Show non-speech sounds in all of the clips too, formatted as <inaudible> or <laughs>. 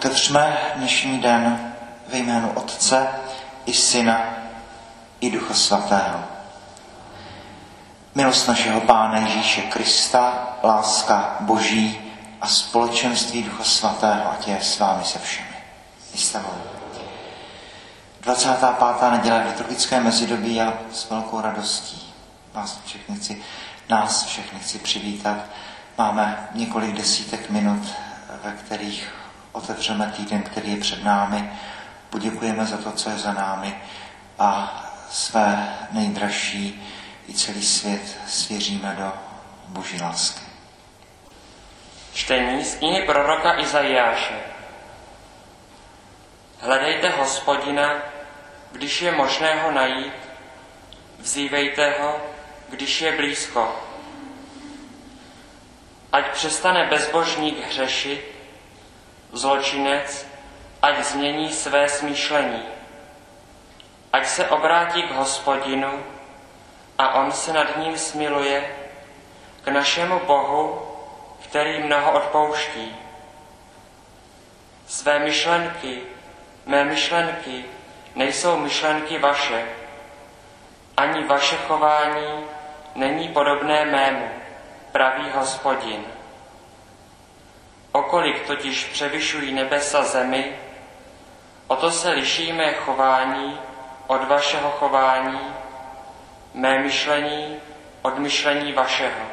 Otevřme dnešní den ve jménu Otce i Syna i Ducha Svatého. Milost našeho Pána Ježíše Krista, láska Boží a společenství Ducha Svatého, ať je s vámi se všemi. I s tebou. 25. neděle v liturgické mezidobí a s velkou radostí vás všechny chci, nás všechny chci přivítat. Máme několik desítek minut, ve kterých otevřeme týden, který je před námi, poděkujeme za to, co je za námi a své nejdražší i celý svět svěříme do Boží lásky. Čtení z knihy proroka Izajáše. Hledejte hospodina, když je možné ho najít, vzývejte ho, když je blízko. Ať přestane bezbožník hřešit, zločinec, ať změní své smýšlení. Ať se obrátí k hospodinu a on se nad ním smiluje, k našemu Bohu, který mnoho odpouští. Své myšlenky, mé myšlenky, nejsou myšlenky vaše, ani vaše chování není podobné mému, pravý hospodin. Okolik totiž převyšují nebesa zemi, o to se liší mé chování od vašeho chování, mé myšlení od myšlení vašeho.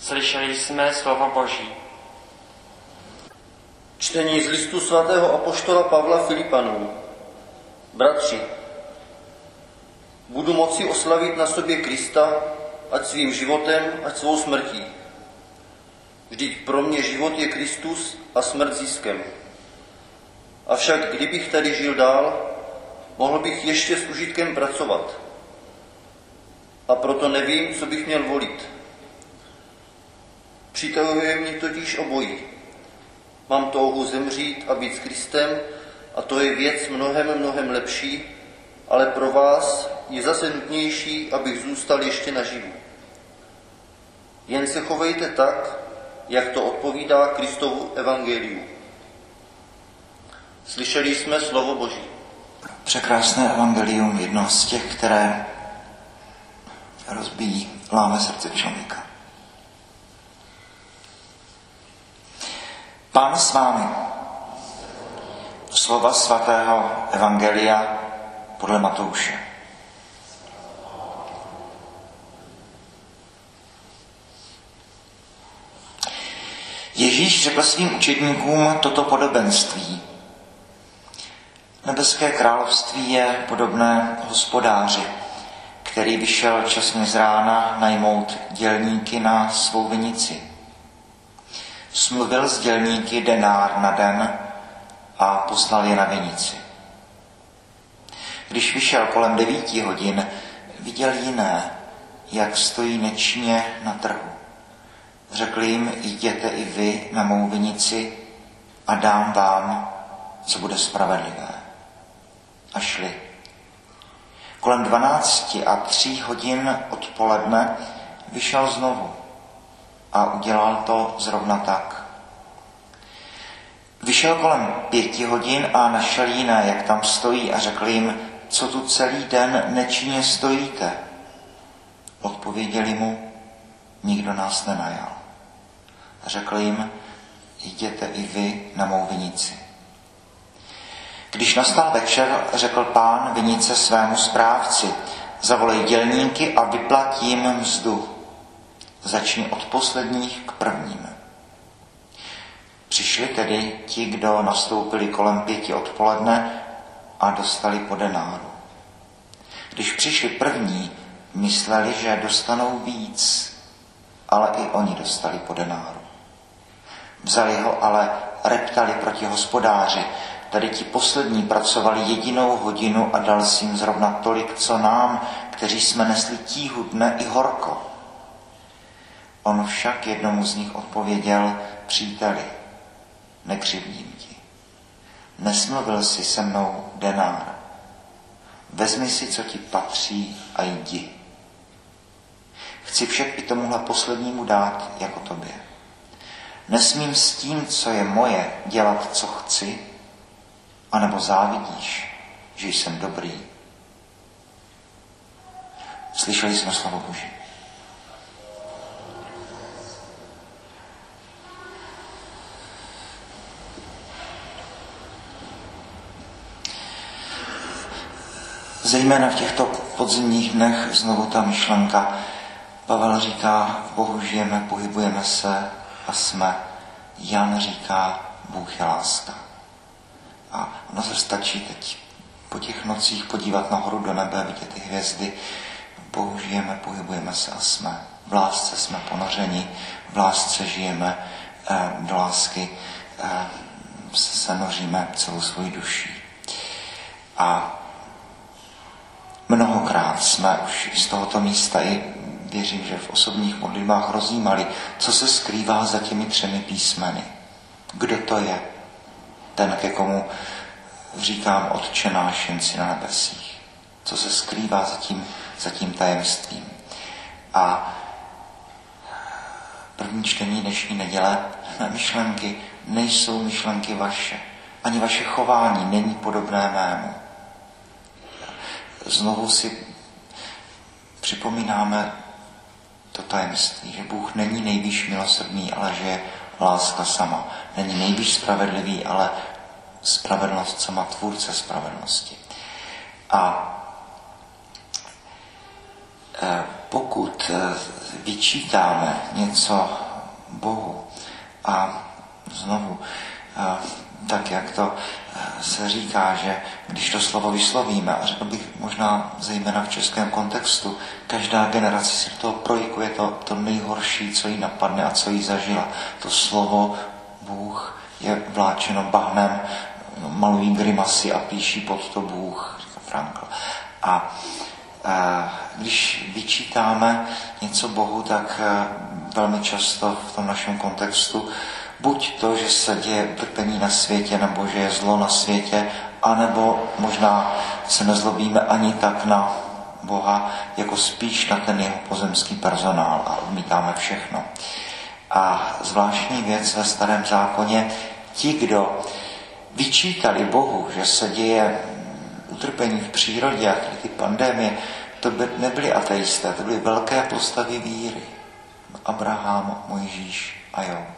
Slyšeli jsme slovo Boží. Čtení z listu svatého apoštola Pavla Filipanů. Bratři, budu moci oslavit na sobě Krista, ať svým životem, ať svou smrtí. Vždyť pro mě život je Kristus a smrt ziskem. Avšak kdybych tady žil dál, mohl bych ještě s užitkem pracovat. A proto nevím, co bych měl volit. Přitahuje mě totiž obojí. Mám touhu zemřít a být s Kristem, a to je věc mnohem, mnohem lepší, ale pro vás je zase nutnější, abych zůstal ještě naživu. Jen se chovejte tak, jak to odpovídá Kristovu evangeliu. Slyšeli jsme slovo Boží. Překrásné evangelium, jedno z těch, které rozbíjí, láme srdce člověka. Pán s vámi. Slova svatého Evangelia podle Matouše. Ježíš řekl svým učedníkům toto podobenství. Nebeské království je podobné hospodáři, který vyšel časně z rána najmout dělníky na svou vinici. Smluvil s dělníky denár na den a poslal je na vinici. Když vyšel kolem devíti hodin, viděl jiné, jak stojí nečně na trhu. Řekl jim, jděte i vy na mou vinici a dám vám, co bude spravedlivé. A šli. Kolem dvanácti a tří hodin odpoledne vyšel znovu a udělal to zrovna tak. Vyšel kolem pěti hodin a našel jiné, jak tam stojí a řekl jim, co tu celý den nečinně stojíte. Odpověděli mu, nikdo nás nenajal. A řekl jim, jděte i vy na mou vinici. Když nastal večer, řekl pán vinice svému správci, zavolej dělníky a vyplatí jim mzdu. Začni od posledních k prvním. Přišli tedy ti, kdo nastoupili kolem pěti odpoledne a dostali po denáru. Když přišli první, mysleli, že dostanou víc, ale i oni dostali po denáru. Vzali ho, ale reptali proti hospodáři. Tady ti poslední pracovali jedinou hodinu a dal si jim zrovna tolik, co nám, kteří jsme nesli tíhu dne i horko. On však jednomu z nich odpověděl, příteli, nekřivdím ti. Nesmluvil si se mnou denár. Vezmi si, co ti patří a jdi. Chci však i tomuhle poslednímu dát jako tobě. Nesmím s tím, co je moje, dělat, co chci, anebo závidíš, že jsem dobrý. Slyšeli jsme slovo Boží. Zejména v těchto podzimních dnech znovu ta myšlenka. Pavel říká, Bohu žijeme, pohybujeme se a jsme. Jan říká, Bůh je láska. A ono se stačí teď po těch nocích podívat nahoru do nebe, vidět ty hvězdy. Bohu žijeme, pohybujeme se a jsme. V lásce jsme ponořeni, v lásce žijeme, eh, do lásky eh, se noříme celou svoji duší. A Mnohokrát jsme už z tohoto místa i věřím, že v osobních modlitbách rozjímali, co se skrývá za těmi třemi písmeny. Kdo to je? Ten, ke komu říkám Otče náš na nebesích. Co se skrývá za tím, za tím tajemstvím. A první čtení dnešní neděle <laughs> myšlenky nejsou myšlenky vaše. Ani vaše chování není podobné mému znovu si připomínáme to tajemství, že Bůh není nejvíc milosrdný, ale že je láska sama. Není nejvíc spravedlivý, ale spravedlnost sama, tvůrce spravedlnosti. A e, pokud e, vyčítáme něco Bohu a znovu tak jak to eh, se říká, že když to slovo vyslovíme, a řekl bych možná zejména v českém kontextu, každá generace si to projikuje to, to nejhorší, co jí napadne a co jí zažila. To slovo Bůh je vláčeno bahnem, malují grimasy a píší pod to Bůh, říká Frankl. A, eh, když vyčítáme něco Bohu, tak eh, velmi často v tom našem kontextu Buď to, že se děje utrpení na světě, nebo že je zlo na světě, anebo možná se nezlobíme ani tak na Boha, jako spíš na ten jeho pozemský personál a odmítáme všechno. A zvláštní věc ve starém zákoně, ti, kdo vyčítali Bohu, že se děje utrpení v přírodě a ty pandémie, to by nebyli ateisté, to byly velké postavy víry. Abraham, Mojžíš a Job.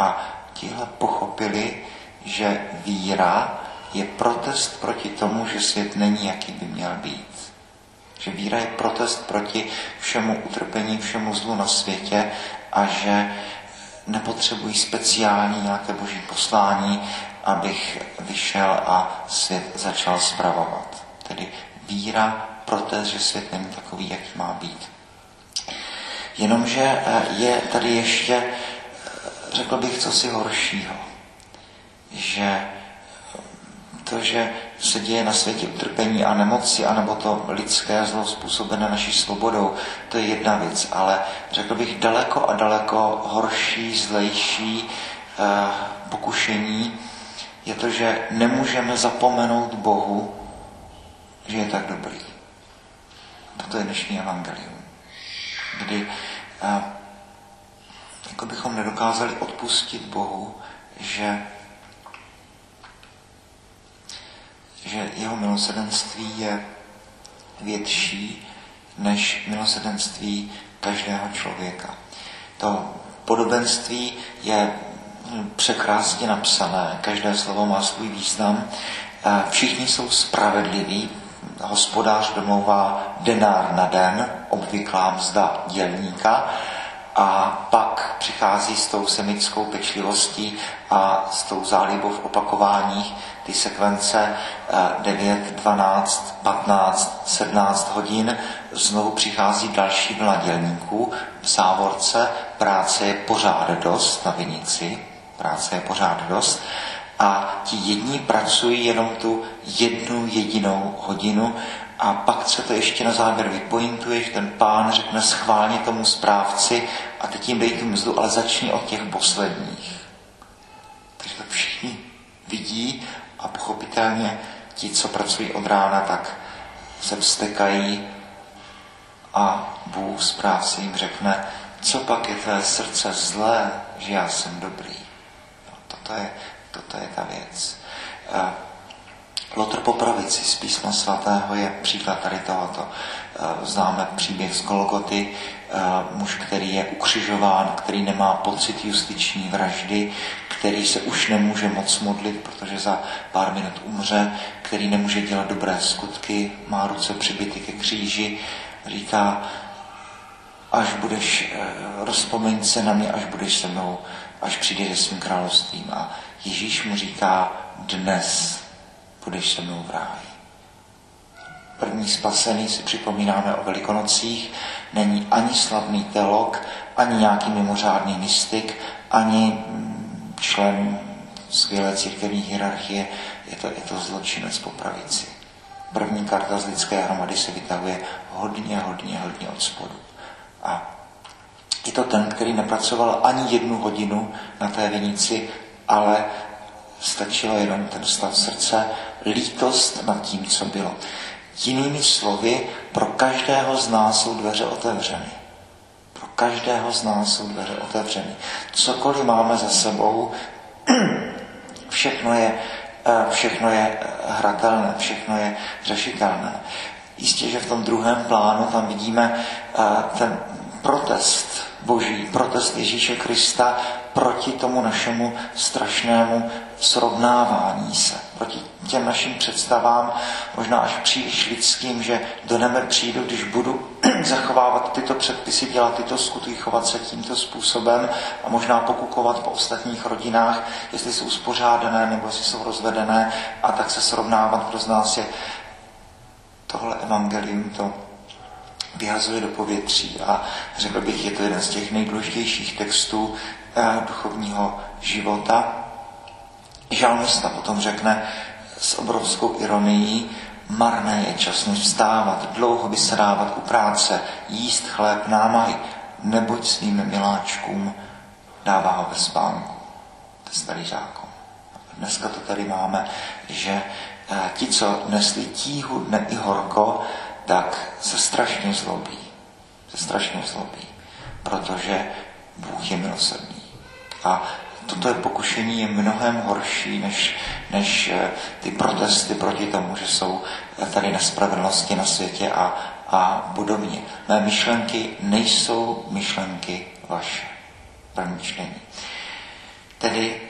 A tihle pochopili, že víra je protest proti tomu, že svět není, jaký by měl být. Že víra je protest proti všemu utrpení, všemu zlu na světě a že nepotřebují speciální nějaké boží poslání, abych vyšel a svět začal spravovat. Tedy víra, protest, že svět není takový, jaký má být. Jenomže eh, je tady ještě řekl bych, co si horšího. Že to, že se děje na světě utrpení a nemoci, anebo to lidské zlo způsobené naší svobodou, to je jedna věc, ale řekl bych daleko a daleko horší, zlejší eh, pokušení je to, že nemůžeme zapomenout Bohu, že je tak dobrý. Toto je dnešní evangelium, kdy eh, jako bychom nedokázali odpustit Bohu, že, že jeho milosedenství je větší než milosedenství každého člověka. To podobenství je překrásně napsané, každé slovo má svůj význam. Všichni jsou spravedliví, hospodář domlouvá denár na den, obvyklá mzda dělníka a pak přichází s tou semickou pečlivostí a s tou zálibou v opakováních ty sekvence 9, 12, 15, 17 hodin. Znovu přichází další vlna dělníků v závorce. Práce je pořád dost na vinici. Práce je pořád dost. A ti jedni pracují jenom tu jednu jedinou hodinu a pak se to ještě na závěr vypointuje, že ten pán řekne schválně tomu správci a teď jim dej tu mzdu, ale začni od těch posledních. Takže to všichni vidí a pochopitelně ti, co pracují od rána, tak se vstekají a Bůh správci jim řekne, co pak je tvé srdce zlé, že já jsem dobrý. No, toto, je, toto je ta věc. Lotr Popravici z písma svatého je příklad tady tohoto. Známe příběh z Golgoty, muž, který je ukřižován, který nemá pocit justiční vraždy, který se už nemůže moc modlit, protože za pár minut umře, který nemůže dělat dobré skutky, má ruce přibity ke kříži, říká, až budeš, eh, rozpomeň se na mě, až budeš se mnou, až přijde se svým královstvím. A Ježíš mu říká, dnes budeš se mnou v ráji. První spasený si připomínáme o velikonocích, není ani slavný teolog, ani nějaký mimořádný mystik, ani člen skvělé církevní hierarchie, je to, je to zločinec po pravici. První karta z lidské hromady se vytahuje hodně, hodně, hodně od spodu. A je to ten, který nepracoval ani jednu hodinu na té vinici, ale stačilo jenom ten stav srdce, lítost nad tím, co bylo. Jinými slovy, pro každého z nás jsou dveře otevřeny. Pro každého z nás jsou dveře otevřeny. Cokoliv máme za sebou, <clears throat> všechno je, eh, všechno je eh, hratelné, všechno je řešitelné. Jistě, že v tom druhém plánu tam vidíme eh, ten protest boží, protest Ježíše Krista proti tomu našemu strašnému srovnávání se, proti těm našim představám, možná až příliš lidským, že do nebe přijdu, když budu <clears throat> zachovávat tyto předpisy, dělat tyto skutky, chovat se tímto způsobem a možná pokukovat po ostatních rodinách, jestli jsou uspořádané nebo jestli jsou rozvedené a tak se srovnávat, kdo z nás je tohle evangelium, to vyhazuje do povětří a řekl bych, je to jeden z těch nejdůležitějších textů eh, duchovního života. Žalmista potom řekne s obrovskou ironií, marné je časně vstávat, dlouho vysrávat u práce, jíst chléb námahy, neboť svým miláčkům dává ho ve spánku. To je starý zákon. Dneska to tady máme, že eh, ti, co nesli tíhu dne i horko, tak se strašně zlobí. Se strašně zlobí, protože Bůh je milosrdný. A toto je pokušení je mnohem horší než, než eh, ty protesty proti tomu, že jsou tady nespravedlnosti na světě a, a podobně. Mé myšlenky nejsou myšlenky vaše. První čtení. Tedy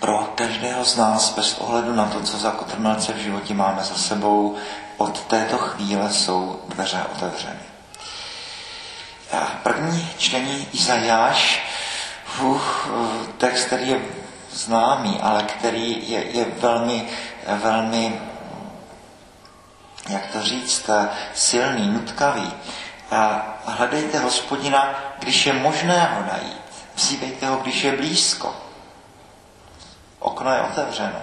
pro každého z nás, bez ohledu na to, co za kotrmelce v životě máme za sebou, od této chvíle jsou dveře otevřeny. První čtení Izajáš, uf, text, který je známý, ale který je, je velmi, velmi, jak to říct, silný, nutkavý. A hledejte hospodina, když je možné ho najít. Vzívejte ho, když je blízko. Okno je otevřeno.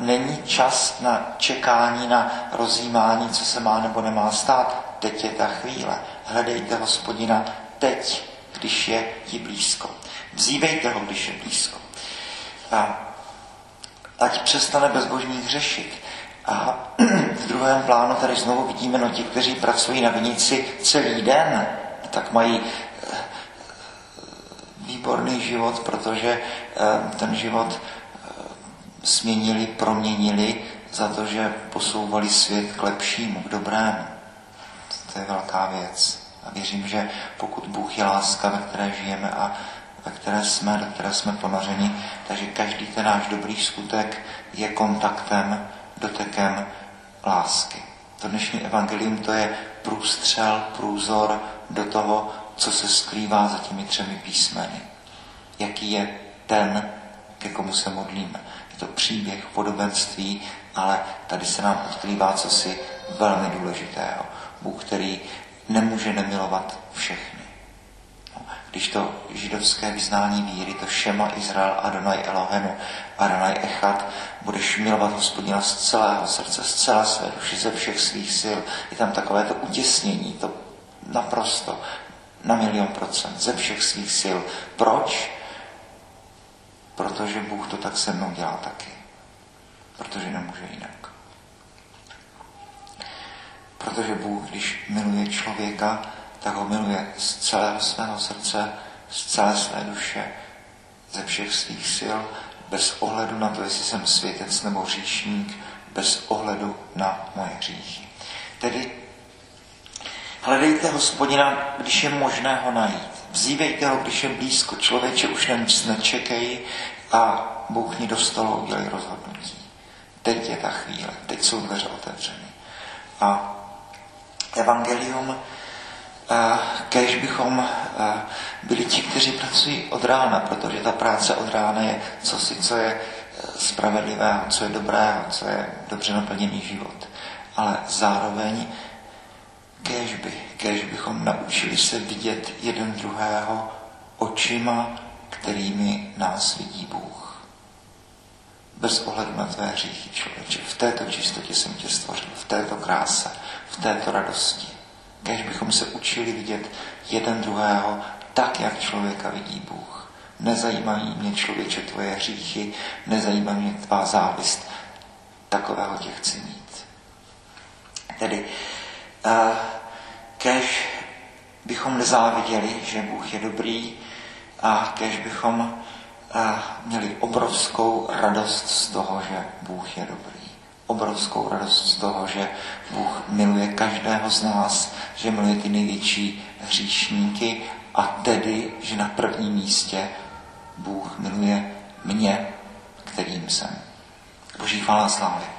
Není čas na čekání, na rozjímání, co se má nebo nemá stát. Teď je ta chvíle. Hledejte hospodina teď, když je ti blízko. Vzívejte ho, když je blízko. A ať přestane bezbožník řešit. A <clears throat> v druhém plánu tady znovu vidíme, no ti, kteří pracují na vinici celý den, tak mají eh, výborný život, protože eh, ten život směnili, proměnili za to, že posouvali svět k lepšímu, k dobrému. To je velká věc. A věřím, že pokud Bůh je láska, ve které žijeme a ve které jsme, do které jsme ponořeni, takže každý ten náš dobrý skutek je kontaktem, dotekem lásky. To dnešní evangelium to je průstřel, průzor do toho, co se skrývá za těmi třemi písmeny. Jaký je ten, ke komu se modlíme to příběh podobenství, ale tady se nám odkrývá cosi velmi důležitého. Bůh, který nemůže nemilovat všechny. No, když to židovské vyznání víry, to Šema Izrael Adonai Elohenu, Adonai Echad, budeš milovat hospodina z celého srdce, z celé své duše, ze všech svých sil. Je tam takové to utěsnění, to naprosto, na milion procent, ze všech svých sil. Proč? Protože Bůh to tak se mnou dělá taky. Protože nemůže jinak. Protože Bůh, když miluje člověka, tak ho miluje z celého svého srdce, z celé své duše, ze všech svých sil, bez ohledu na to, jestli jsem světec nebo hříšník, bez ohledu na moje hříchy. Tedy hledejte hospodina, když je možné ho najít. Vzívejte ho, když je blízko. Člověče už na nic nečekej a Bůh mi dostalo udělej rozhodnutí. Teď je ta chvíle, teď jsou dveře otevřeny. A evangelium, eh, kež bychom eh, byli ti, kteří pracují od rána, protože ta práce od rána je co si, co je eh, spravedlivého, co je dobrého, co je dobře naplněný život. Ale zároveň kež, by, kež bychom naučili se vidět jeden druhého očima, kterými nás vidí Bůh bez ohledu na tvé hříchy, člověče. V této čistotě jsem tě stvořil, v této kráse, v této radosti. Kež bychom se učili vidět jeden druhého tak, jak člověka vidí Bůh. Nezajímají mě člověče tvoje hříchy, nezajímá mě tvá závist, takového tě chci mít. Tedy, kež bychom nezáviděli, že Bůh je dobrý a kež bychom měli obrovskou radost z toho, že Bůh je dobrý. Obrovskou radost z toho, že Bůh miluje každého z nás, že miluje ty největší hříšníky a tedy, že na prvním místě Bůh miluje mě, kterým jsem. Boží chvála slávy.